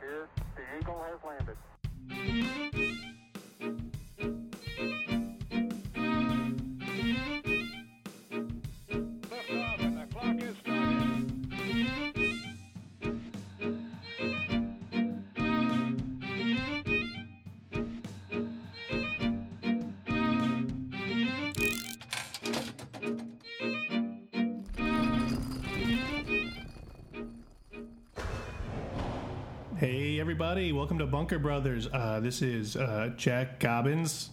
here. The Eagle has landed. Everybody, welcome to Bunker Brothers. Uh, this is uh, Jack Gobbins.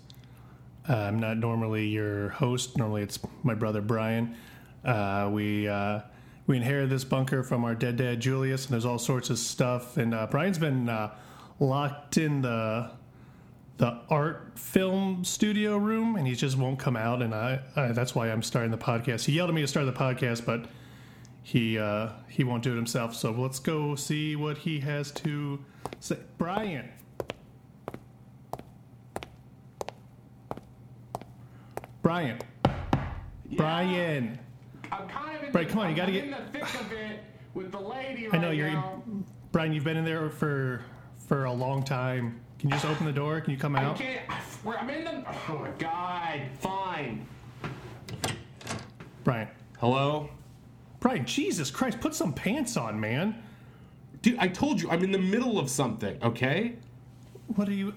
Uh, I'm not normally your host, normally it's my brother Brian. Uh, we, uh, we inherited this bunker from our dead dad Julius, and there's all sorts of stuff. And uh, Brian's been locked in the the art film studio room, and he just won't come out. And I, I that's why I'm starting the podcast. He yelled at me to start the podcast, but he uh, he won't do it himself. So let's go see what he has to say. Brian, Brian, Brian. I'm kind of in Right, the, come on, you I'm gotta in get- the thick of it with the lady I know right you're now. Brian. You've been in there for for a long time. Can you just open the door? Can you come I out? can't. I'm in the. Oh my god! Fine. Brian, Hello, Brian. Jesus Christ, put some pants on, man. dude. I told you I'm in the middle of something. Okay. What are you?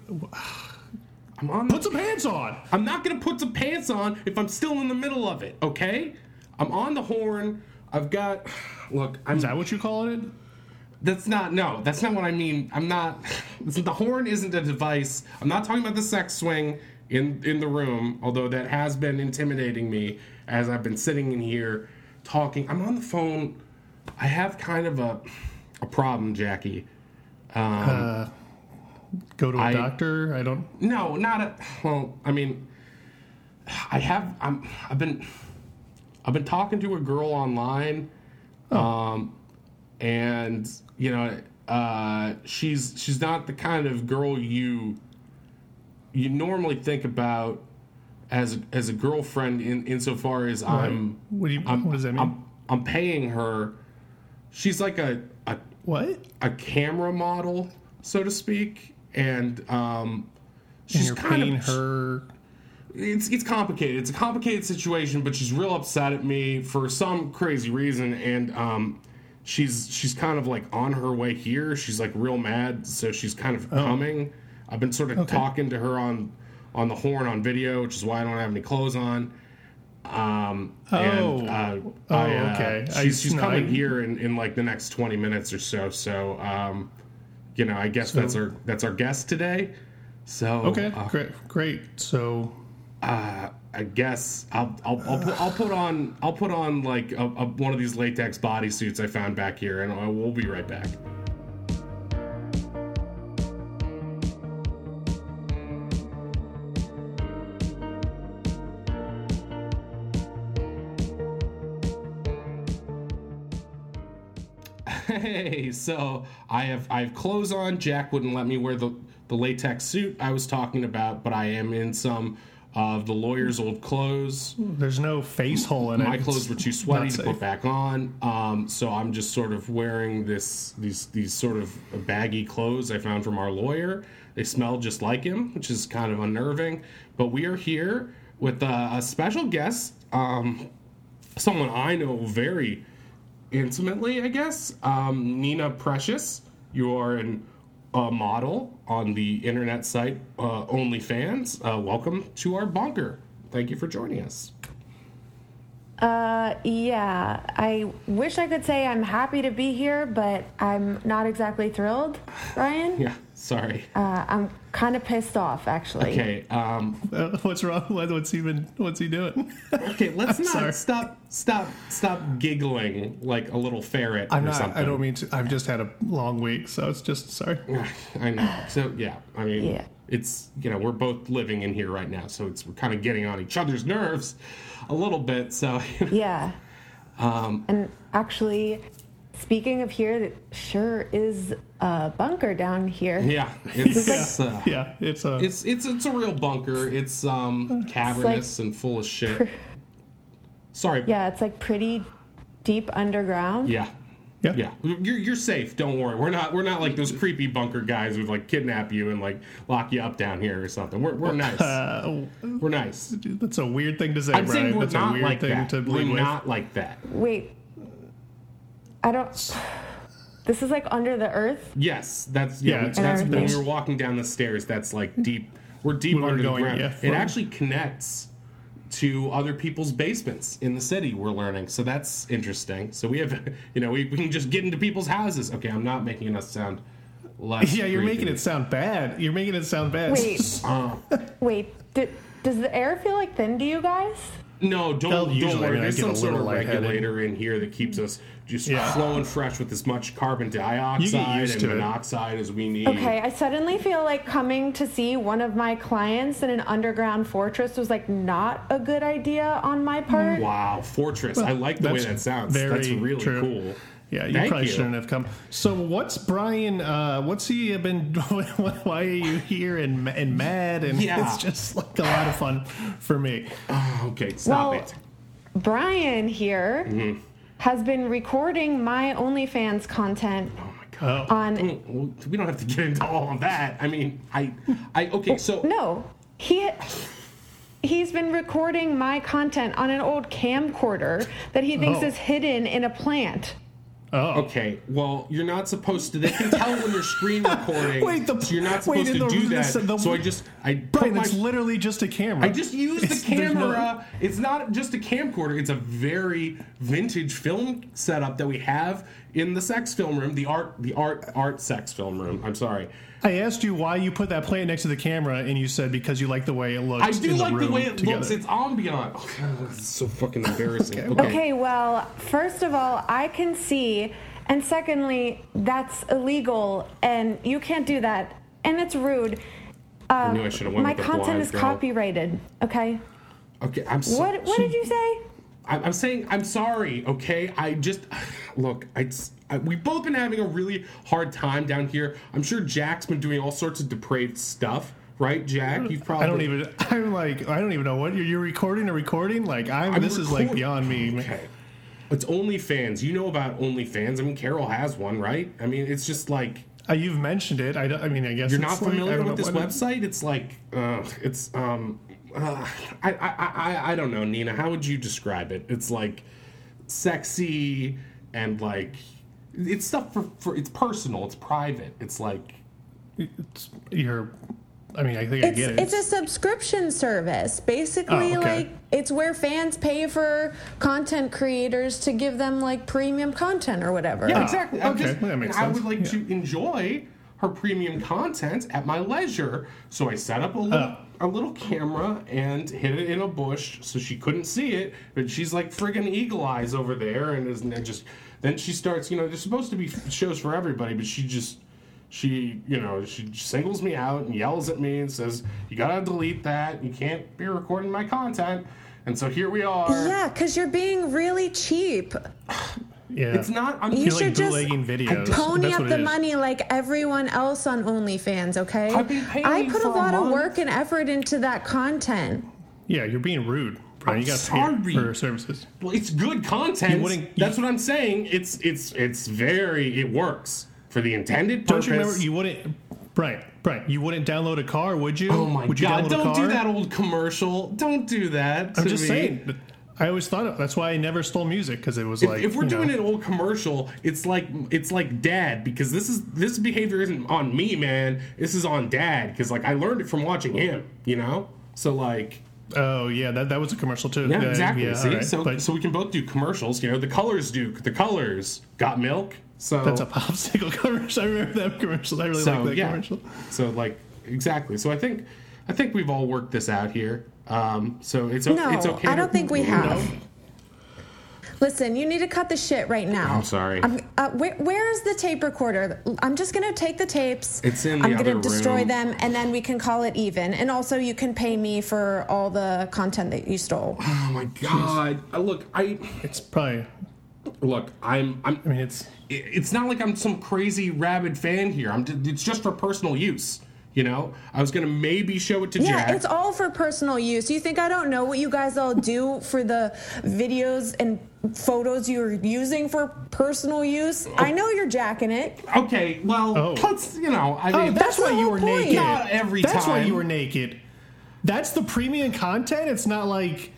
I'm on. Put some pants on. I'm not gonna put some pants on if I'm still in the middle of it. Okay. I'm on the horn. I've got. Look, I'm. Is that what you call it? That's not no. That's not what I mean. I'm not. The horn isn't a device. I'm not talking about the sex swing in in the room. Although that has been intimidating me as I've been sitting in here talking. I'm on the phone. I have kind of a a problem, Jackie. Go to a I- doctor. I don't. No, not a. Well, I mean, I have. I'm. I've been. I've been talking to a girl online, um, and you know, uh, she's she's not the kind of girl you you normally think about as as a girlfriend in insofar as I'm. What do you? I'm what does that mean? I'm, I'm paying her. She's like a, a what? a camera model, so to speak, and um, And she's you're kind paying of her. it's it's complicated. It's a complicated situation, but she's real upset at me for some crazy reason, and um, she's she's kind of like on her way here. She's like real mad, so she's kind of coming. I've been sort of talking to her on on the horn on video, which is why I don't have any clothes on. Um, and, Oh. uh, Oh, I, uh, okay. I- She's, she's no, coming I- here in, in like the next twenty minutes or so. So, um, you know, I guess that's our that's our guest today. So, Okay, uh, great, great. So, uh, I guess I'll I'll, I'll, put, I'll put on I'll put on like a, a, one of these latex bodysuits I found back here, and I- we'll be right back. Hey, so I have I have clothes on. Jack wouldn't let me wear the the latex suit I was talking about, but I am in some of the lawyer's old clothes. there's no face hole in it. My clothes were too sweaty to safe. put back on, um, so I'm just sort of wearing this these these sort of baggy clothes I found from our lawyer. They smell just like him, which is kind of unnerving. But we are here with a, a special guest, um, someone I know very intimately, I guess. Um, Nina Precious, you are an, a model on the internet site uh, OnlyFans. Uh, welcome to our bunker. Thank you for joining us. Uh, yeah. I wish I could say I'm happy to be here, but I'm not exactly thrilled, Ryan. Yeah, sorry. Uh, I'm kind of pissed off, actually. Okay, um, Uh, what's wrong? What- What's even? What's he doing? okay. Let's not Sorry. stop, stop, stop giggling like a little ferret I'm or not. something. I don't mean to. I've just had a long week, so it's just sorry. I know. So yeah, I mean, Yeah. it's you know we're both living in here right now, so it's we're kind of getting on each other's nerves a little bit. So Yeah. um, And actually, speaking of here, it sure is a bunker down here. yeah, it's uh, Yeah, it's a. it's it's it's a real bunker. It's um cavernous and full of shit. Sorry. Yeah, it's like pretty deep underground. Yeah. Yeah. Yeah, you're you're safe. Don't worry. We're not we're not like those creepy bunker guys who like kidnap you and like lock you up down here or something. We're we're nice. Uh, we're nice. that's a weird thing to say, I'm Brian. saying we're that's a weird like thing that. to We're with. not like that. Wait. I don't. This is like under the earth. Yes, that's yeah. Yeah, that's when there's- we were walking down the stairs. That's like deep. We're deep We were under going, the ground. yeah, it actually connects to other people's basements in the city. We're learning, so that's interesting. So we have, you know, we, we can just get into people's houses. Okay, I'm not making us sound less. Yeah, you're making it sound bad. You're making it sound bad. Wait. Uh, Wait. Do, does the air feel like thin to you guys? No, don't, don't worry. I There's get some a sort little of regulator in here that keeps us just Yeah. flowing fresh with as much carbon dioxide and to it. monoxide as we need. Okay, I suddenly feel like coming to see one of my clients in an underground fortress was like not a good idea on my part. Wow, fortress! I like the way that sounds. That's really true. cool. Yeah, you Thank probably you. shouldn't have come. So, what's Brian? Uh, what's he been? Why are you here and and mad? And Yeah. it's just like a lot of fun for me. Okay, stop Well, it. Brian here Mm-hmm. has been recording my OnlyFans content Oh my god. Oh, on. Well, we don't have to get into all of that. I mean, I, I okay. So No, he. He's been recording my content on an old camcorder that he thinks Oh. is hidden in a plant. Oh, okay. Well, you're not supposed to. They can tell when you're screen recording. Wait, the- so you're not wait, supposed to the- do that. the- the- so I just I Brian, my it's literally just a camera. I just used It's- the there's no- camera. It's not just a camcorder. It's a very vintage film setup that we have in the sex film room, the art, the art, art sex film room. I'm sorry. I asked you why you put that plant next to the camera, and you said because you like the way it looks. I do in like the, the, way it together. looks. It's ambient. Oh, it's so fucking embarrassing. Okay, okay. Okay, well, first of all, I can see, and secondly, that's illegal, and you can't do that, and it's rude. I um, knew I should have went My with the content blind is girl. copyrighted. Okay. Okay, I'm so, What What did you say? I'm, I'm saying I'm sorry. Okay, I just look. I, I we've both been having a really hard time down here. I'm sure Jack's been doing all sorts of depraved stuff, right? Jack, you've probably I don't even. I'm like. I don't even know what you're, you're recording or recording. Like I'm. I'm this is like beyond me. man. Okay. It's OnlyFans. You know about OnlyFans. I mean, Carol has one, right? I mean, it's just like Uh, you've mentioned it. I, don't- I mean, I guess you're it's not like- familiar don't with this it- website. It's like uh, it's um, uh, I, I I I don't know, Nina. How would you describe it? It's like sexy and like it's stuff for, for it's personal. It's private. It's like It's, you're. I mean, I think I It's, get it. it's a subscription service. Basically, Oh, okay. like it's where fans pay for content creators to give them like premium content or whatever. yeah, exactly. I'm okay, just- that makes and I would like to enjoy her premium content at my leisure. So I set up a little, Oh. A little camera and hid it in a bush so she couldn't see it. But she's like friggin' eagle eyes over there, and is and just then she starts. You know, there's supposed to be shows for everybody, but she just. She, you know, she singles me out and yells at me and says, "You gotta delete that. You can't be recording my content." And so here we are. Yeah, because you're being really cheap. yeah. It's not. I'm You should like just videos. Pony up the it is. money like everyone else on OnlyFans, okay? I've been paying I put for a a lot of work and effort into that content. Yeah, you're being rude, Brian. I'm you got to sorry. pay for services. Well, it's good content. You wouldn't- That's what I'm saying. It's it's it's very it works for the intended Don't purpose. you remember? You wouldn't, Brian. Brian, you wouldn't download a car, would you? oh my would you god! download Don't car? do that old commercial. Don't do that. I'm just me. saying. I always thought of, that's why I never stole music because it was If, like if we're doing know, an old commercial, it's like it's like dad because this is this behavior isn't on me, man. This is on dad because like I learned it from watching him. You know, so like Oh yeah, that, that was a commercial too. yeah, exactly. Yeah, See, right. so but so we can both do commercials. You know, the colors do the colors. Got milk. So that's a popsicle commercial. I remember that commercial. I really so like that yeah commercial. so like exactly so i think i think we've all worked this out here um so it's, o- No, it's okay I don't think we have. Listen, you need to cut the shit right now. I'm sorry. I'm, uh, where, where's the tape recorder? I'm just gonna take the tapes. It's in the I'm gonna destroy room. them, and then we can call it even. And also, you can pay me for all the content that you stole. oh my god Uh, look i It's probably. look i'm i'm I mean, it's it- it's not like i'm some crazy rabid fan here i'm it's just for personal use You know, I was gonna maybe show it to Yeah, Jack. it's all for personal use. You think I don't know what you guys all do for the videos and photos you're using for personal use? I know you're jacking it. okay, well, Oh. let's you know, I Oh, mean, that's, why you whole were point. naked. Not every That's why you were naked. That's the premium content. It's not like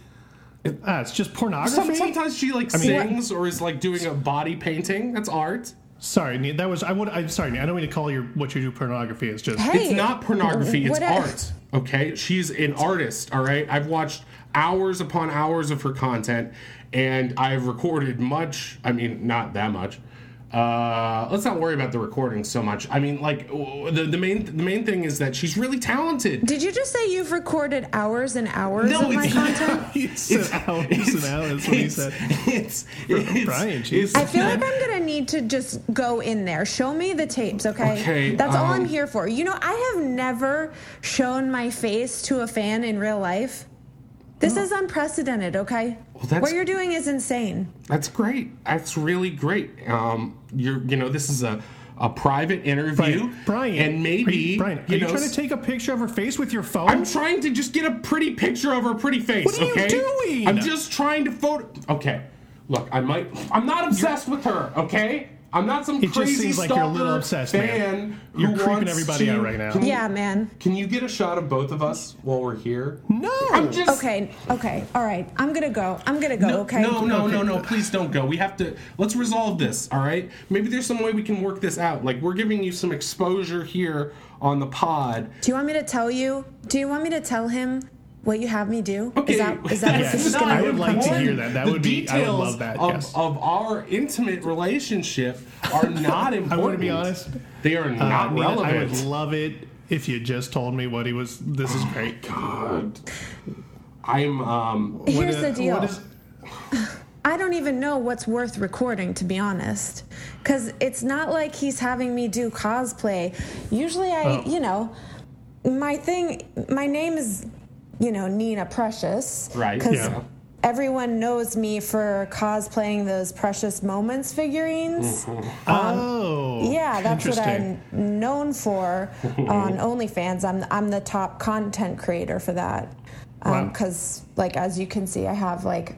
ah, it's just pornography. Some, sometimes she like I mean- sings or is like doing a body painting. That's art. Sorry, Nate, that was I would. I'm sorry, Nate, I don't mean to call your what you do pornography. It's just Hey, It's not pornography, it's what I- art. Okay? She's an artist, all right? I've watched hours upon hours of her content and I've recorded much, I mean, not that much. Uh, let's not worry about the recording so much. I mean, like the, the main the main thing is that she's really talented. Did you just say you've recorded hours and hours of my it's- content? he said hours and hours when he it's- said. It's, it's, Brian, jeez. it's- I feel like I'm gonna need to just go in there. Show me the tapes, okay? Okay, That's all I'm um, here for. You know, I have never shown my face to a fan in real life. This is unprecedented, okay? that's- what you're doing is insane. That's great. That's really great. Um, you're, you know, this is a, a private interview, Brian, Brian, and are maybe you, Brian, are you, know, trying to take a picture of her face with your phone? I'm trying to just get a pretty picture of her pretty face. What are you doing? I'm just trying to photo. Okay, look, I might. I'm not obsessed with her. Okay, I'm not some It just crazy seems like you're a little stalker obsessed, fan. man. You're creeping everybody to- out right now. Can Yeah, man. Can you get a shot of both of us while we're here? no. I'm just Okay, okay, all right. I'm gonna go. I'm gonna go, No, okay? no, no, Okay. no, no. Please don't go. We have to. Let's resolve this. All right. Maybe there's some way we can work this out. Like we're giving you some exposure here on the pod. Do you want me to tell you? Do you want me to tell him what you have me do? Okay. Is that, is that what Yes. this is I gonna would like to hear that. That The would be- I would details love that, Of, yes. of our intimate relationship are not important. I want to be honest. They are not Uh, not Nina, I would love it if you just told me what he was. This is great. God. I'm um. What Here's is- the deal. What is, I don't even know what's worth recording, to be honest. Because it's not like he's having me do cosplay. Usually, I, Oh. you know, my thing, my name is, you know, Nina Precious. Right, Because yeah. everyone knows me for cosplaying those Precious Moments figurines. Mm-hmm. Um, oh, Yeah, that's what. I'm known for on OnlyFans. I'm I'm the top content creator for that. Um, wow. Because, like, as you can see, I have like,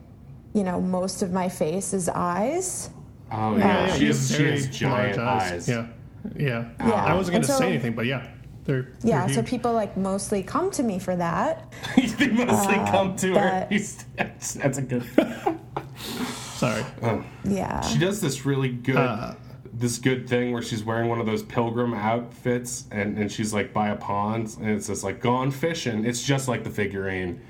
you know, most of my face is eyes. Oh Yeah, yeah, yeah, she has, she has giant large eyes. Yeah, yeah. Yeah. I wasn't going to so- say anything, but yeah, they're, Yeah, they're so huge. people like mostly come to me for that. they mostly come to her. He's- That's, that's a good. Sorry. Yeah. She does this really good Uh. this good thing where she's wearing one of those pilgrim outfits and, and she's like by a pond and it says like gone fishing. It's just like the figurine.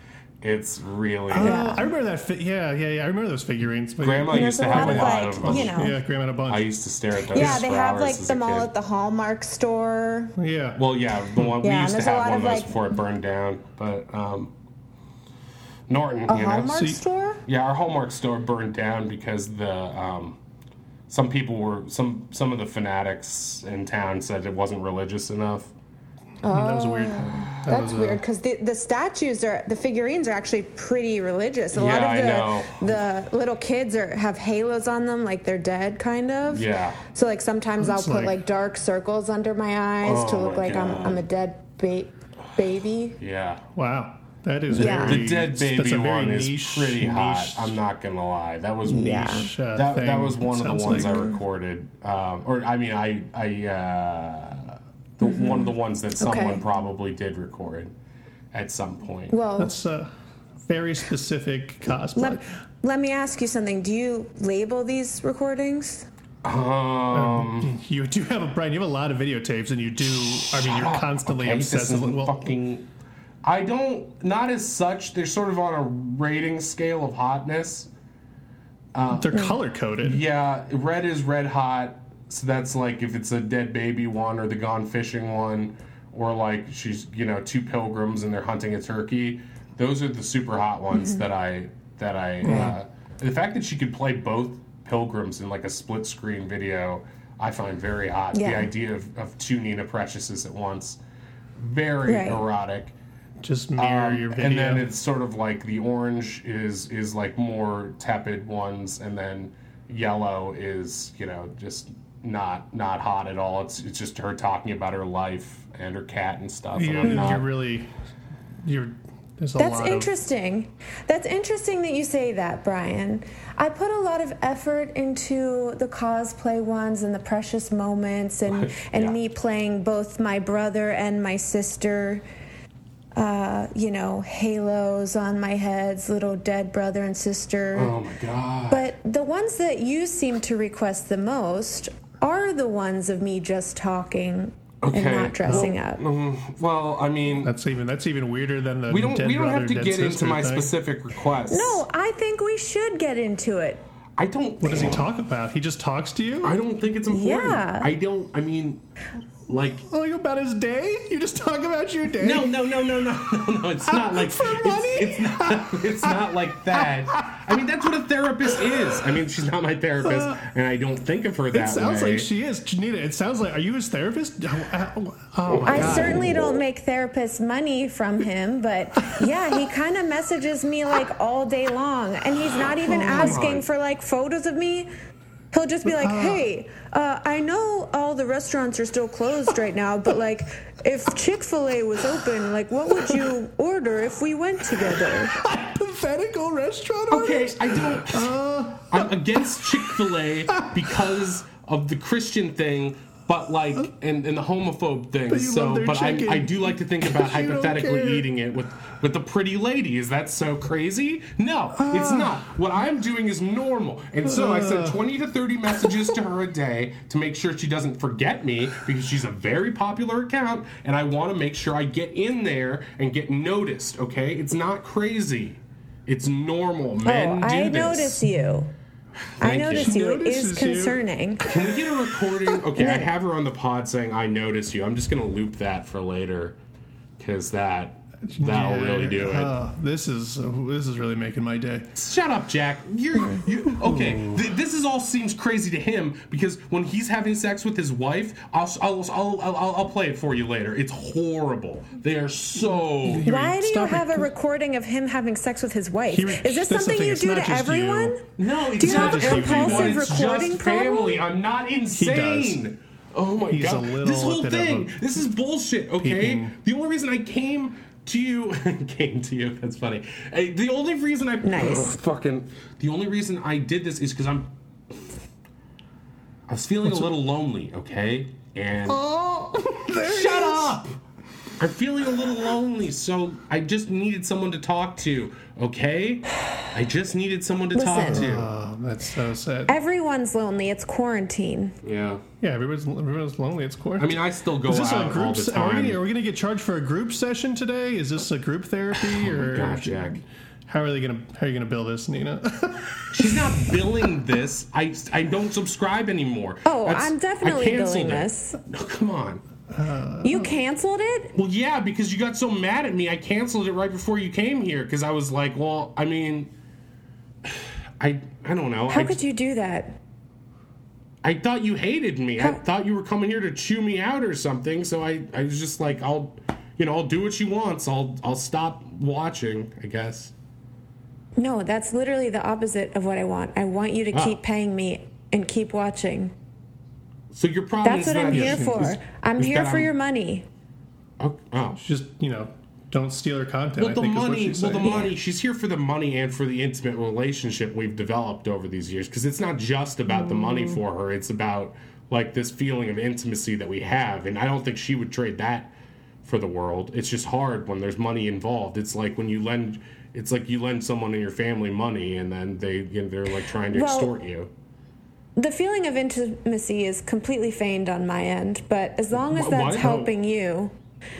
It's really Uh, I remember that. Fi- yeah, yeah, yeah. I remember those figurines. But Grandma There's used to a have lot of, like, of them. you know- Yeah, Grandma had a bunch. I used to stare at those. yeah, they for have hours like as a them all kid. at the Hallmark store. yeah. Well, yeah, the one we used to have one of of, those like- before it burned down, but um, Norton, A you know, Hallmark See- store? Yeah, our Hallmark store burned down because the um, some people were some some of the fanatics in town said it wasn't religious enough. That was weird. That That's was, uh, weird because the, the statues are the figurines are actually pretty religious. A lot Yeah, I know. of the the little kids are have halos on them, like they're dead, kind of. Yeah. So like sometimes I'll Looks put like- like dark circles under my eyes to Oh look my like I'm I'm a dead ba- baby. Yeah. Wow, that is Yeah. very. The dead baby a very one is niche, pretty hot. I'm not gonna lie. That was Yeah. niche, uh, that, that was one of the ones like. I recorded, um, or I mean, I I uh, the, one of the ones that someone Mm-hmm. Okay. probably did record at some point. Well, That's a very specific cosplay. let, let me ask you something. Do you label these recordings? um, You do have a Brian. You have a lot of videotapes, and you do. I mean, you're up, constantly okay? This obsessively. isn't Well, fucking. I don't. Not as such. They're sort of on a rating scale of hotness. they're color coded. Yeah, red is red hot. So that's like if it's a dead baby one or the gone fishing one, or like she's you know two pilgrims and they're hunting a turkey. Those are the super hot ones that I that I. Uh, the fact that she could play both pilgrims in like a split screen video, I find very hot. The idea of, of two Nina Preciouses at once, very Right. erotic. Just mirror Um, your video. and then it's sort of like the orange is is like more tepid ones, and then yellow is you know just not not hot at all. It's it's just her talking about her life and her cat and stuff. You're, I'm not. you're really, you're. There's a That's lot interesting. That's interesting that you say that, Brian. I put a lot of effort into the cosplay ones and the precious moments and, and Yeah. me playing both my brother and my sister. Uh, you know, halos on my heads, little dead brother and sister. oh my god. But the ones that you seem to request the most are the ones of me just talking and not dressing up. Mm, well, I mean. That's even that's even weirder than the we don't dead we don't have to get into sister my thing. specific requests. No, I think we should get into it. I don't. What does he talk about? He just talks to you. I don't think it's important. Yeah. I don't. I mean, like. Oh, like about his day? You just talk about your day? No, no, no, no, no, no, no. It's not like For it's, money? it's not. It's not like that. I mean, that's what a therapist is. I mean, she's not my therapist, uh, and I don't think of her that way. It sounds way. like she is. Janita, it sounds like. Are you his therapist? Oh, oh, oh my I God. certainly don't make therapist money from him, but yeah, he kind of messages me like all day long, and he's not even asking for like photos of me. He'll just be like, "Hey, uh, I know all the restaurants are still closed right now, but like, if Chick Fil A was open, like, what would you order if we went together?" Hypothetical restaurant Okay, owners? I don't. Uh. I'm against Chick Fil A because of the Christian thing, but like, and, and the homophobe thing. But you so, love their but I, chicken. I do like to think about hypothetically eating it with with the pretty lady. Is that so crazy? No, it's Ah. not. What I'm doing is normal, and so I send 20 to 30 messages to her a day to make sure she doesn't forget me because she's a very popular account, and I want to make sure I get in there and get noticed. Okay, it's not crazy. It's normal. Men oh, do I this. notice you. I Thank you. notice She you. It notices is you. concerning. Can we get a recording? Okay, I have her on the pod saying I notice you. I'm just gonna loop that for later, because that that'll really do it. Oh, this is this is really making my day. Shut up, Jack. You're you okay. Th- this is all seems crazy to him because when he's having sex with his wife, I'll I'll I'll, I'll, I'll play it for you later. It's horrible. They are so. Why do you Stop have it. a recording of him having sex with his wife? He- Is this something you it's do to just you. everyone? No, it's Do you not have a compulsive It's recording just problem? family. I'm not insane. Oh my He's a god! little this whole thing, this is bullshit. Okay, peeping- the only reason I came to you, came to you. That's funny. Hey, the only reason I Nice. Fucking. The only reason I did this is because I'm. I was feeling a little lonely. Okay, and Oh, shut up. I'm feeling a little lonely, so I just needed someone to talk to. Okay, I just needed someone to talk to. Oh, that's so sad. Everyone's lonely. It's quarantine. Yeah. Yeah, everyone's everyone's lonely. It's quarantine. I mean, I still go is this a out all group? the se- Are we, time. gonna, are we gonna get charged for a group session today? Is this a group therapy oh or? God, Jack. How are they gonna How are you gonna bill this, Nina? She's not billing this. I, I don't subscribe anymore. Oh, That's- I'm I definitely canceled billing it. this. No, come on. You canceled it? Well, yeah, because you got so mad at me, I canceled it right before you came here. Because I was like, well, I mean, I I don't know. How I, could you do that? I thought you hated me. I thought you were coming here to chew me out or something. So I, I was just like, I'll, you know, I'll do what she wants. I'll I'll stop watching. I guess. No, that's literally the opposite of what I want. I want you to Ah. keep paying me and keep watching. So your problem That's is what I'm here for. is- I'm is here that for your money. Oh, oh. Just you know, don't steal her content. Well, I the think is what money. she's Well, the money. She's here for the money and for the intimate relationship we've developed over these years. Because it's not just about the money mm. for her. It's about like this feeling of intimacy that we have, and I don't think she would trade that for the world. It's just hard when there's money involved. It's like when you lend. It's like you lend someone in your family money, and then they you know, they're like trying to Well, extort you. The feeling of intimacy is completely feigned on my end, but as long as that's what? helping you,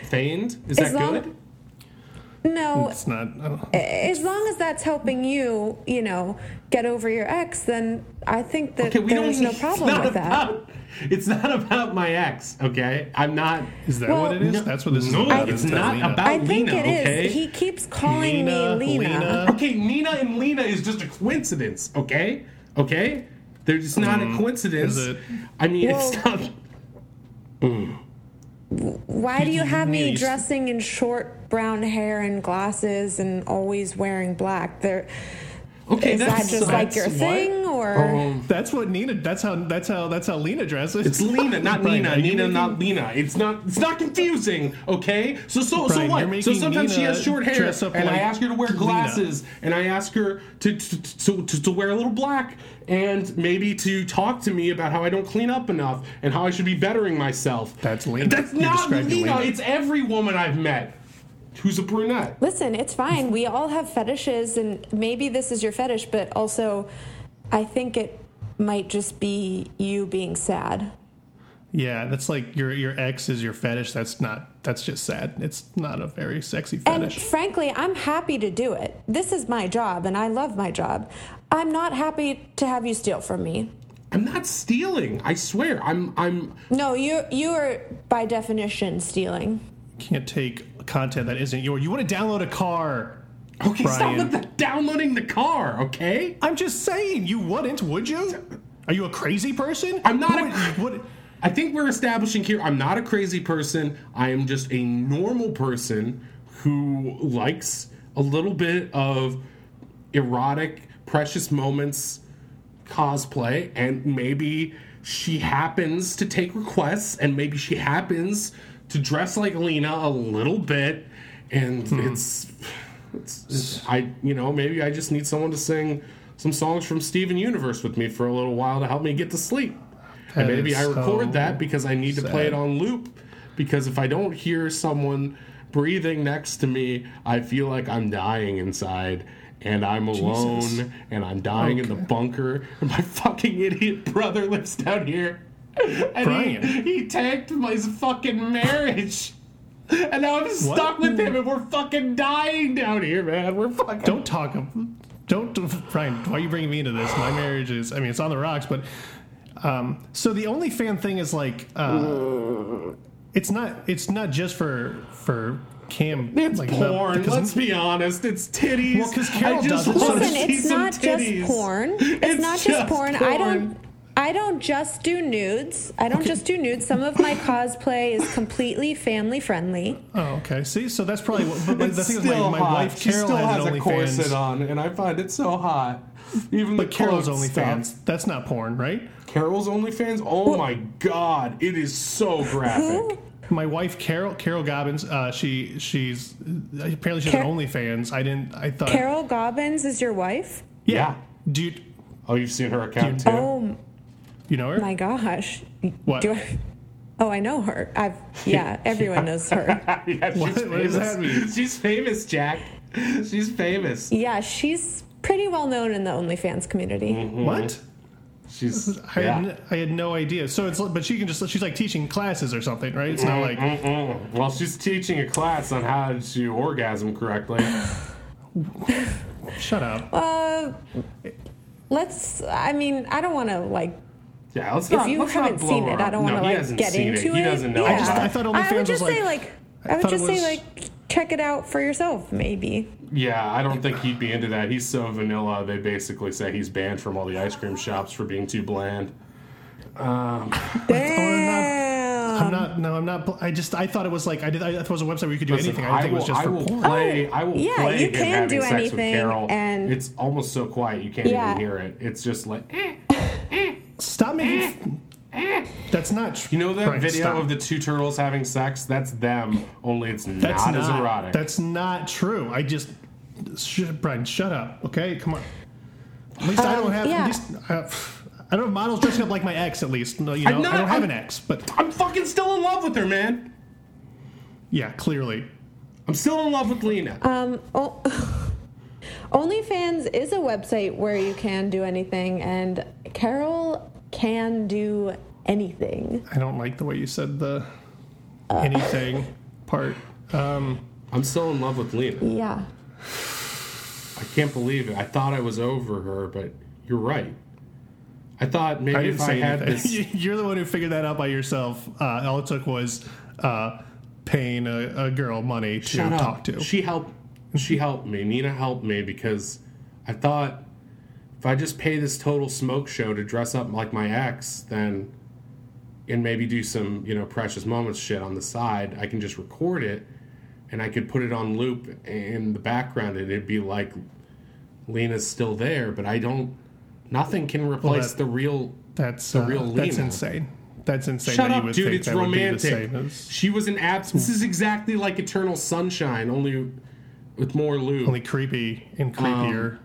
Feigned? Is that long- good? no, It's not. As long as that's helping you, you know, get over your ex, then I think that Okay, there's no problem with that. It's not about my ex. Okay, I'm not. Is that Well, what it is? No, That's what this no, is about. it's of not Lena. about- I think Lena, it is. okay? He keeps calling Nina, me Lena. Lena. Okay, Nina and Lena is just a coincidence. Okay, okay, they're just not a mm-hmm. coincidence. is it? I mean, Well- it's not. Why do you have me Nina, dressing in short brown hair and glasses and always wearing black? There Okay, is that that's just like your what- thing, or Um, That's what Nina. That's how. That's how. That's how Lena dresses. It's Lena, not Brian, Nina. Nina, making- not Lena. It's not. It's not confusing. Okay. So so Brian, so what? So making sometimes she has short hair, dress up and I ask her to wear Lena. glasses, and I ask her to to, to to to wear a little black, and maybe to talk to me about how I don't clean up enough and how I should be bettering myself. That's Lena. That's You're not describing Lena. Lena. It's every woman I've met who's a brunette. Listen, it's fine. We all have fetishes, and maybe this is your fetish, but also, I think it might just be you being sad. Yeah, that's like your your ex is your fetish. That's not. That's just sad. It's not a very sexy fetish. And fetish. frankly, I'm happy to do it. This is my job, and I love my job. I'm not happy to have you steal from me. I'm not stealing. I swear. I'm I'm No, you you are by definition stealing. Can't take content that isn't yours. You want to download a car? Okay, stop with the downloading the car, okay? I'm just saying. You wouldn't, would you? Are you a crazy person? I'm not Who a- would- I think we're establishing here I'm not a crazy person. I am just a normal person who likes a little bit of erotic, precious moments cosplay, and maybe she happens to take requests, and maybe she happens to dress like Lena a little bit, and Hmm. it's, it's, it's I you know maybe I just need someone to sing some songs from Steven Universe with me for a little while to help me get to sleep. And maybe I record so that because I need to play it on loop. Because if I don't hear someone breathing next to me, I feel like I'm dying inside. And I'm alone, Jesus. and I'm dying in the bunker, and my fucking idiot brother lives down here. And Brian. he, he tanked my fucking marriage. And now I'm stuck with him, and we're fucking dying down here, man. We're fucking. Don't talk. Don't, Brian. Why are you bringing me into this? My marriage is. I mean, it's on the rocks. But um, so the only fan thing is like, uh, it's not. It's not just for for Cam. It's like, porn. because- Let's be honest. It's titties. Well, because Carol I just does it, Listen, see it's not titties. just porn. It's, It's not just, just porn. I don't. I don't just do nudes. I don't just do nudes. Some of my cosplay is completely family friendly. Oh, okay. See, so that's probably what. But It's the thing is, my, my hot. wife she Carol still has, has an a corset OnlyFans. on, and I find it so hot. Even But the Carol's clothes OnlyFans. That's not porn, right? Carol's OnlyFans. Oh my god, it is so graphic. My wife Carol Carol Gobbins. Uh, she she's apparently she's Car- an OnlyFans. I didn't. I thought. Carol Gobbins is your wife? Yeah. Do you, Oh, you've seen her account too. Oh you know her? my gosh. What? Do I, oh, I know her. I've yeah. Everyone knows her. yeah, she's What- famous. what does that mean? She's famous, Jack. She's famous. Yeah, she's pretty well known in the OnlyFans community. what? She's I, yeah. had, n- I had no idea. So it's but she can just she's like teaching classes or something, right? It's not like Mm-mm. Well, she's teaching a class on how to orgasm correctly. shut up. Uh, let's. I mean, I don't want to like Yeah, let's if not. you let's haven't not seen it, I don't up. want to he like hasn't get seen into it. He doesn't know. Yeah. I just- I thought I would just was say like- like I I would thought it just say like check it out for yourself, maybe. Yeah, I don't think he'd be into that. He's so vanilla. They basically say he's banned from all the ice cream shops for being too bland. Damn. I'm not. No, I'm not. I just. I thought it was like. I did. I thought it was a website where you could do Listen, anything. I didn't think it was just I for will porn. play. I will Oh, yeah, play you him can do sex anything, with Carol. and- it's almost so quiet you can't Yeah. even hear it. It's just like. eh. Stop making. That's not. Tr- You know that Brian, video stop. of the two turtles having sex? That's them. Only it's That's not, not as erotic. That's not true. I just. Sh- Brian, shut up. Okay, come on. At least I don't Um, have. yeah. At least, uh, I don't have models dressing up like my ex. At least, no, you know, I'm not- I don't have I'm- an ex. But I'm fucking still in love with her, man. yeah, clearly. I'm still in love with Lena. Um, oh, OnlyFans is a website where you can do anything, and Carol can do anything. I don't like the way you said the Uh. anything part. Um, I'm still in love with Lena. Yeah. I can't believe it. I thought I was over her, but you're right. I thought maybe I if I had anything. this. You're the one who figured that out by yourself. Uh, all it took was uh, paying a, a girl money to Shut up. talk to. She helped. She helped me. Nina helped me because I thought if I just pay this total smoke show to dress up like my ex, then and maybe do some you know precious moments shit on the side, I can just record it and I could put it on loop in the background and it'd be like Lena's still there, but I don't. Nothing can replace that- the real. That's The uh, real that's insane. That's insane. Shut that up, dude. It's that would be the romantic. as- She was an abs. This is exactly like Eternal Sunshine, only with more lube. only creepy and Um, creepier.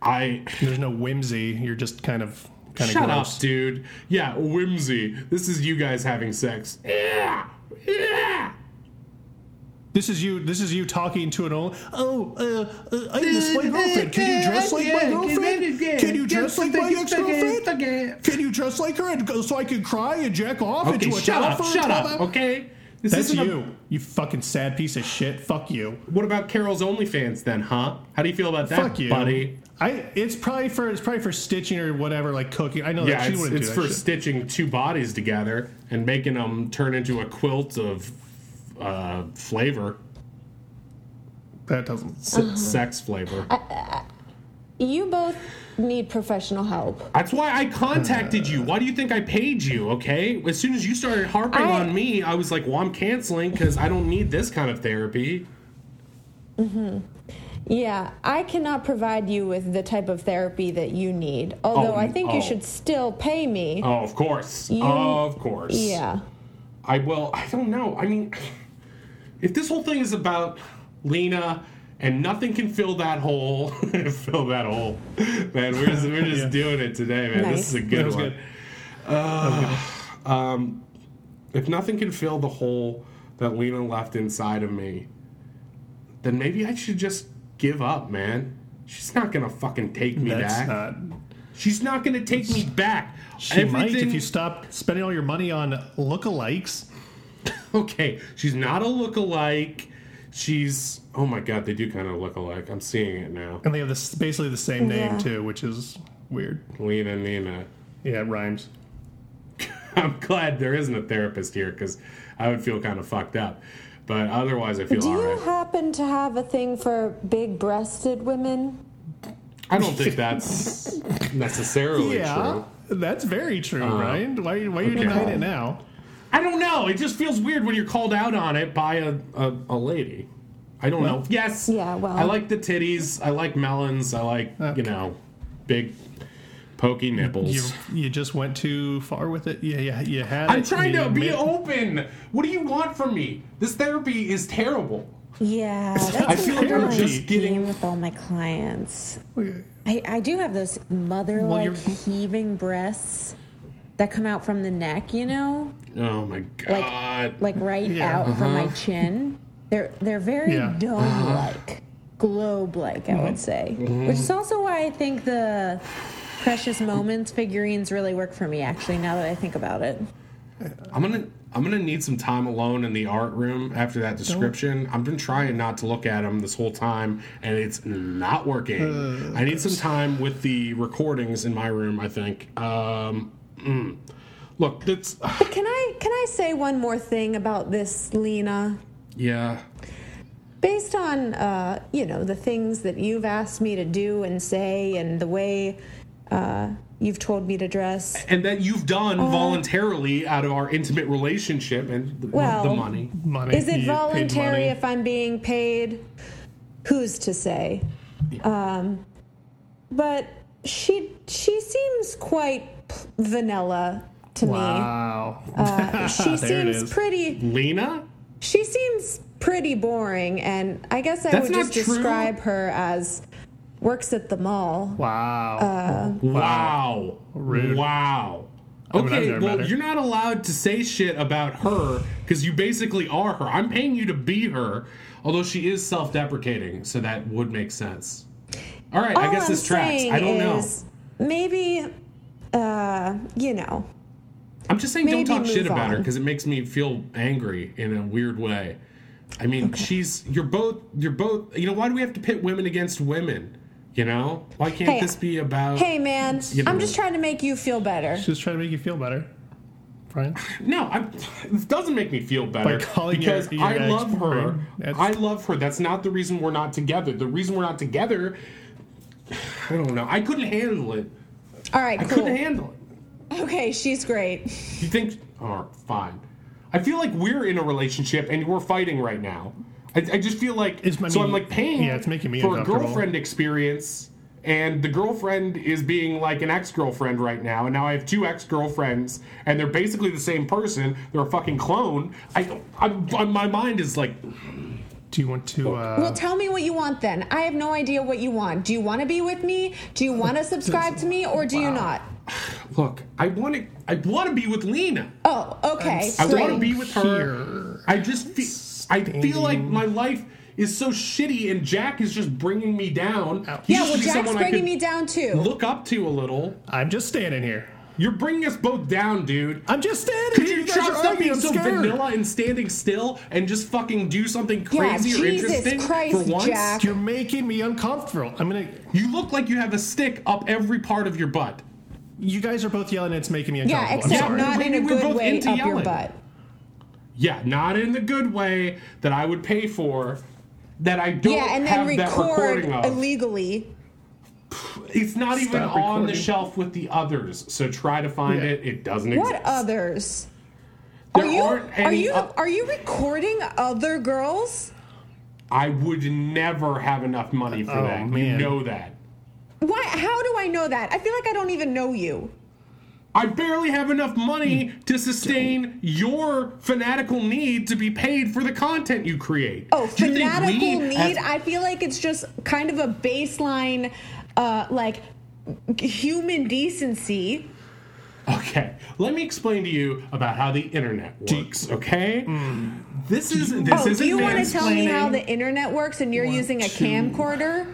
I There's no whimsy. You're just kind of kind of shut gross. up, dude. Yeah, whimsy. This is you guys having sex. Yeah, yeah. This is you. This is you talking to an old. Oh, uh, uh, I miss my girlfriend. Can you dress like my girlfriend? Can you dress like my ex girlfriend? Can you dress like her and go so I can cry and jack off Okay, into a shut towel up, shut up. Okay, this That's isn't a- you. You fucking sad piece of shit. Fuck you. what about Carol's OnlyFans then, huh? How do you feel about that, Fuck you, buddy? I. It's probably for. It's probably for stitching or whatever, like cooking. I know Yeah, that she it's, wouldn't it's do for shit. stitching two bodies together and making them turn into a quilt of uh, flavor, that doesn't. s- sex flavor. You both need professional help. That's why I contacted you. Why do you think I paid you? Okay, as soon as you started harping I- on me, I was like, "Well, I'm canceling because I don't need this kind of therapy." Mm-hmm. Yeah, I cannot provide you with the type of therapy that you need. Although Oh, I think oh. you should still pay me. Oh, of course, You- of course. Yeah. I will. I don't know. I mean, if this whole thing is about Lena and nothing can fill that hole, fill that hole, man. We're just, we're just Yeah. doing it today, man. This is a good one. good. Um, if nothing can fill the hole that Lena left inside of me, then maybe I should just give up, man. She's not gonna fucking take me That's back. not. She's not gonna take me back. She might if you stop spending all your money on lookalikes. Okay, she's not a look-alike. She's oh my god, they do kind of look alike. I'm seeing it now. And they have this basically the same name Yeah. too, which is weird. Lena, Nina. Yeah, it rhymes. I'm glad there isn't a therapist here because I would feel kind of fucked up. But otherwise, I feel Do you alright. happen to have a thing for big breasted women? I don't think that's necessarily yeah, true. that's very true, Uh, Ryan. Why, why are you okay. denying it now? I don't know. It just feels weird when you're called out on it by a, a, a lady. I don't know. Yes. Yeah, well- I like the titties. I like melons. I like, you know, big pokey nipples. You you just went too far with it. Yeah, yeah, you had. I'm it, trying you to be admit- open. What do you want from me? This therapy is terrible. Yeah, that's I feel like I'm just getting- with all my clients. I, I do have those mother-like you're- heaving breasts that come out from the neck, you know, Oh my god. like right Yeah. out from my chin. They're they're very Yeah. dome-like, globe-like, I would say. Mm-hmm. Which is also why I think the Precious Moments figurines really work for me. Actually, now that I think about it. I'm gonna I'm gonna need some time alone in the art room after that description. I've been trying not to look at them this whole time, and it's not working. I need some time with the recordings in my room. I think. Um, mm. Look, that's Can I can I say one more thing about this, Lena? yeah. Based on uh, you know the things that you've asked me to do and say, and the way uh, you've told me to dress, And that you've done voluntarily out of our intimate relationship and the, Well, the money. money. is it voluntary if I'm being paid? Who's to say? Um, but she she seems quite p- vanilla to Wow. me. Uh, she seems pretty. Lena? She seems pretty boring, and I guess I That's would just true. describe her as works at the mall. Wow. Uh, Wow. Rude. Wow. mean, I've Okay, well, you're not allowed to say shit about her because you basically are her. I'm paying you to be her, although she is self deprecating, so that would make sense. All right, I guess I'm this tracks. I don't know. maybe, uh, you know, I'm just saying don't talk shit move about her because it makes me feel angry in a weird way. I mean, she's you're both you're both you know why do we have to pit women against women? You know why can't Hey, this be about? hey man, You know. I'm just trying to make you feel better. Just trying to make you feel better, Brian. No, I, it doesn't make me feel better By calling because your I ex love her. I love her. That's not the reason we're not together. The reason we're not together, I don't know. I couldn't handle it. All right, I cool. couldn't handle it. Okay, she's great. You think? Oh, fine. I feel like we're in a relationship and we're fighting right now. I, I just feel like It's- I so. I'm like paying yeah, it's making me for a girlfriend experience, and the girlfriend is being like an ex-girlfriend right now and now i have two ex-girlfriends and they're basically the same person they're a fucking clone i I'm, I'm- my mind is like Do you want to? Uh, Well, tell me what you want then. I have no idea what you want. Do you want to be with me? Do you want to subscribe to me, or do you not? look i want to i want to be with lena Oh, okay. i want to be with her Here. i just feel i feel like my life is so shitty and jack is just bringing me down He Yeah, well, Jack's bringing me down too. look up to a little I'm just standing here. You're bringing us both down dude I'm just standing Could here. you guys try are stop being so scared. vanilla and standing still and just fucking do something Yeah, crazy or Jesus interesting Christ, for once? Jack. You're making me uncomfortable. I'm gonna. You look like you have a stick up every part of your butt. You guys are both yelling. It's making me yeah, uncomfortable. I'm sorry. not in a good way into up your butt. Yeah, not in the good way that I would pay for. That I don't Yeah, and then have that record recording of. illegally. It's not even Stop on the shelf with the others. So try to find Yeah. it. It doesn't What exist. What others? There are you aren't are you o- are you recording other girls? I would never have enough money for Oh, that. You know that. Why? How do I know that? I feel like I don't even know you. I barely have enough money to sustain your fanatical need to be paid for the content you create. Oh, Do fanatical need. as- I feel like it's just kind of a baseline, uh, like human decency. Okay, let me explain to you about how the internet works. Okay, this is this oh, isn't do you want to tell me how the internet works and you're One, using a two. camcorder?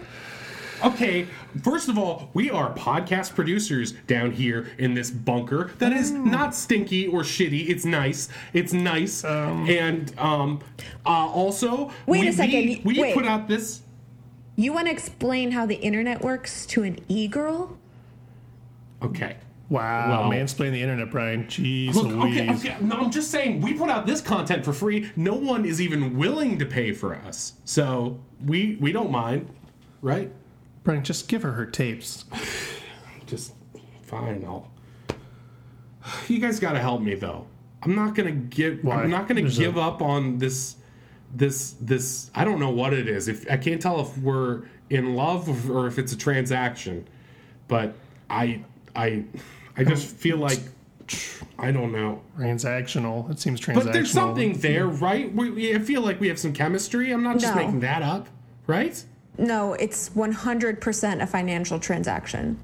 Okay, first of all, we are podcast producers down here in this bunker that is not stinky or shitty. It's nice. It's nice. and um, uh, also, Wait we, a second, We, we wait. put out this. You want to explain how the internet works to an e-girl? Okay. Wow, Well- mansplain the internet, Brian. Jeez Look, Louise. okay, okay. No, I'm just saying we put out this content for free. No one is even willing to pay for us, so we we don't mind, right? Brian, just give her her tapes. Just fine. I'll. You guys got to help me though. I'm not gonna give. Why? I'm not gonna There's give a- up on this. This this. I don't know what it is. If I can't tell if we're in love or if it's a transaction, but I I I just feel like I don't know. Transactional. It seems transactional. But there's something there, right? We, we- I feel like we have some chemistry. I'm not just No. making that up, right? No, it's 100% a financial transaction.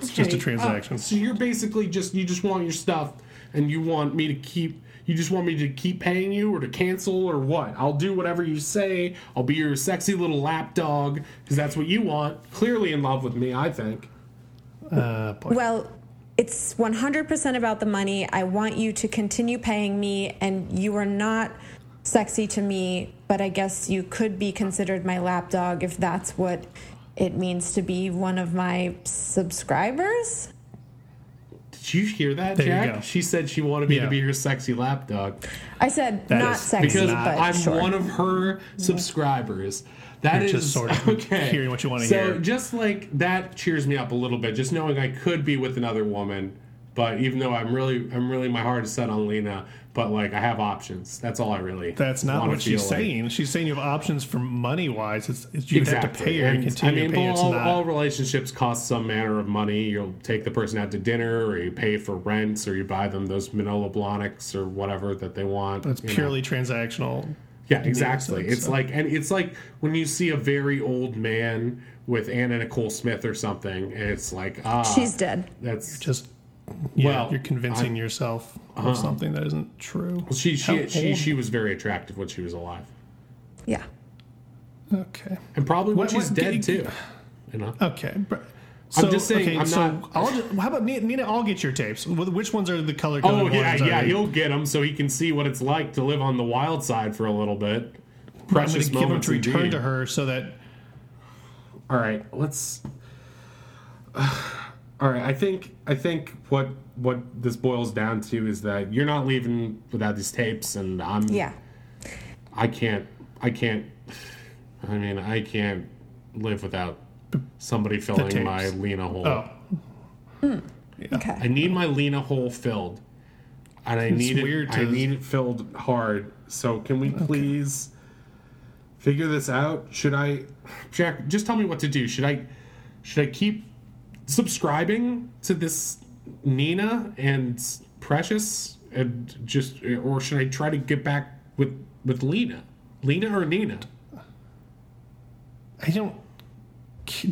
It's just a transaction. uh, so you're basically just you just want your stuff, and you want me to keep. You just want me to keep paying you, or to cancel, or what? I'll do whatever you say. I'll be your sexy little lap dog because that's what you want. Clearly in love with me, I think. Uh. Well, it's 100% about the money. I want you to continue paying me, and you are not sexy to me, but I guess you could be considered my lapdog if that's what it means to be one of my subscribers. Did you hear that, There you Jack? go. She said she wanted me Yeah. to be her sexy lap dog. I said That not sexy, because but I'm sure. one of her subscribers. That is You're just sort of okay. hearing what you wanna so hear. just like that cheers me up a little bit, just knowing I could be with another woman. But even though I'm really, I'm really, my heart is set on Lena. But like, I have options. That's all I really. That's not wanna what she's like. saying. She's saying you have options for money wise. It's, it's you'd Exactly. have to pay her and And, continue I mean, to pay. It's all, not. all relationships cost some manner of money. You'll take the person out to dinner, or you pay for rents, or you buy them those Manolo Blahniks or whatever that they want. it's you know. purely transactional. Yeah, exactly. sense, It's so. like, and it's like when you see a very old man with Anna Nicole Smith or something, and it's like, ah, She's dead. That's Just yeah, Well, you're convincing yourself of uh-huh. something that isn't true. Well, she. She How she, old- she was very attractive when she was alive, Yeah. Okay. and probably when What- she's what- dead g- too. You know, Okay. br- So, just saying, Okay, I'm so not- I'll just, how about Nina, Nina? I'll get your tapes. Which ones are the color coded Oh yeah, that yeah. are- He'll get them so he can see what it's like to live on the wild side for a little bit. I'm going Precious give them moments to return indeed. to her so that All right, let's. All right, I think I think what what this boils down to is that you're not leaving without these tapes, and I'm Yeah. I can't I can't. I mean, I can't live without somebody filling my Lena hole. oh, hmm, I Okay. I need my Lena hole filled, and I need weird it. I to- need it filled hard. So can we please figure this out? Should I, Jack? Just tell me what to do. Should I? should I keep subscribing to this Nina and Precious and just or should I try to get back with with Lena? Lena or Nina? I don't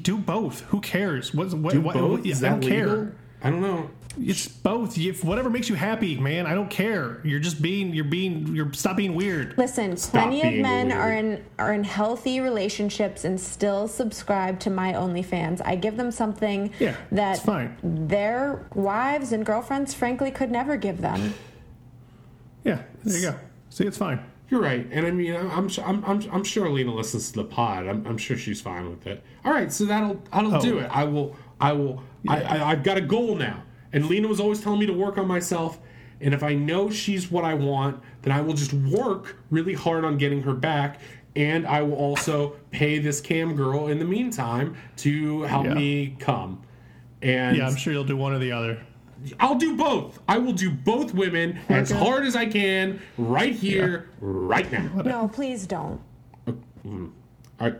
do both. Who cares? What's what? Do what, both? what- Is I that don't legal? care. I don't know. It's both. If whatever makes you happy, man. I don't care. You're just being. You're being. You're stop being weird. Listen, plenty of men weird. are in are in healthy relationships and still subscribe to my OnlyFans. I give them something Yeah, that fine. their wives and girlfriends, frankly, could never give them. Yeah, there you go. See, it's fine. You're right, and I mean, I'm I'm I'm, I'm, I'm sure Lena listens to the pod. I'm, I'm sure she's fine with it. All right, so that'll that'll Oh. do it. I will I will I, I I've got a goal now, and Lena was always telling me to work on myself. And if I know she's what I want, then I will just work really hard on getting her back. And I will also pay this cam girl in the meantime to help Yeah. me come. And Yeah, I'm sure you'll do one or the other. I'll do both. I will do both women as hard as I can right here, right now. No, please don't. All mm.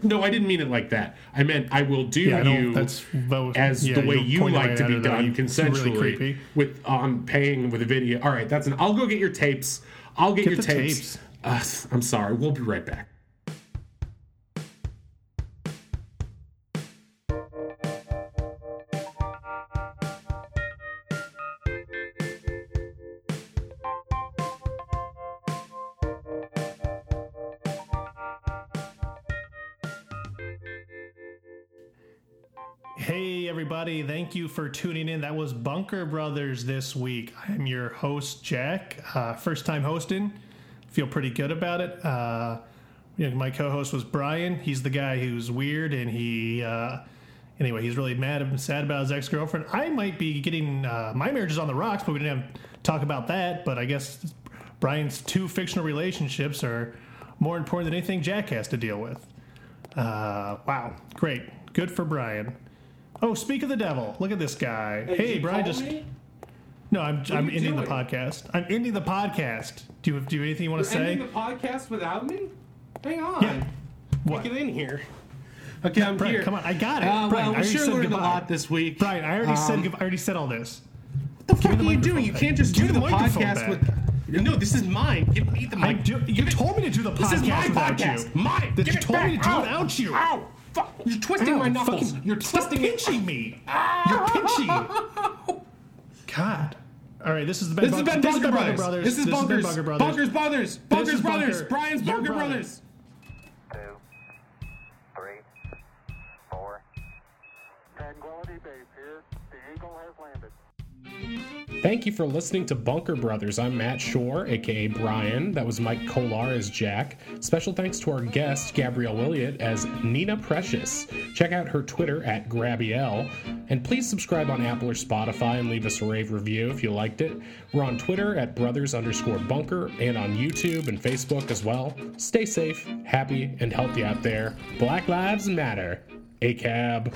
No, I didn't mean it like that. I meant I will do Yeah, you That's both. as yeah, the way you like to be done it's consensually Really creepy. with on paying with a video. All right, that's an. I'll go get your tapes. I'll get, Get your the tapes. Uh, I'm sorry. We'll be right back. Thank you for tuning in. That was Bunker Brothers this week. I'm your host, Jack. Uh, first time hosting. Feel pretty good about it. Uh, you know, my co host was Brian. He's the guy who's weird and he. Uh, Anyway, he's really mad and sad about his ex girlfriend. I might be getting uh, my marriage is on the rocks, but we didn't have talk about that. But I guess Brian's two fictional relationships are more important than anything Jack has to deal with. Uh, wow, great, good for Brian. Oh, speak of the devil, look at this guy. Hey, Brian, just no, I'm I'm are you ending the podcast. I'm ending the podcast. Do you do you have anything you want to say? Ending the podcast without me? Hang on. Yeah. What? Get in here. Okay, I'm Brian, here. come on, I got it. Uh, Brian, well, I we already sure said learned goodbye. a lot this week. Brian, I already said Um, goodbye- I already said all this. What the fuck are you doing? microphone You can't just Give do the the microphone podcast back. with. No, this is mine. Give me the I mic. do, you Give it- told me to do the podcast. This podcast is my without podcast. you. Mine. That you it told me to back. do Ow. without you. Ow! Fuck! You're twisting Ow, my knuckles. fucking- You're twisting ah. You're it. pinching me. You're pinching. God. All right, this is the Ben. This is Ben Bunker Bunker Brothers. Brothers. This is Ben Bunkers. Brothers. Bunkers Brothers. Bunkers is Brothers. Brian's Your Bunker brother. Brothers. two, three, four. Tranquility Base here. The Eagle has landed. Thank you for listening to Bunker Brothers. I'm Matt Shore, aka Brian. That was Mike Kolar as Jack. Special thanks to our guest, Gabrielle Williott, as Nina Precious. Check out her Twitter at Grabielle. And please subscribe on Apple or Spotify and leave us a rave review if you liked it. We're on Twitter at brothers underscore bunker and on YouTube and Facebook as well. Stay safe, happy, and healthy out there. Black Lives Matter. ACAB.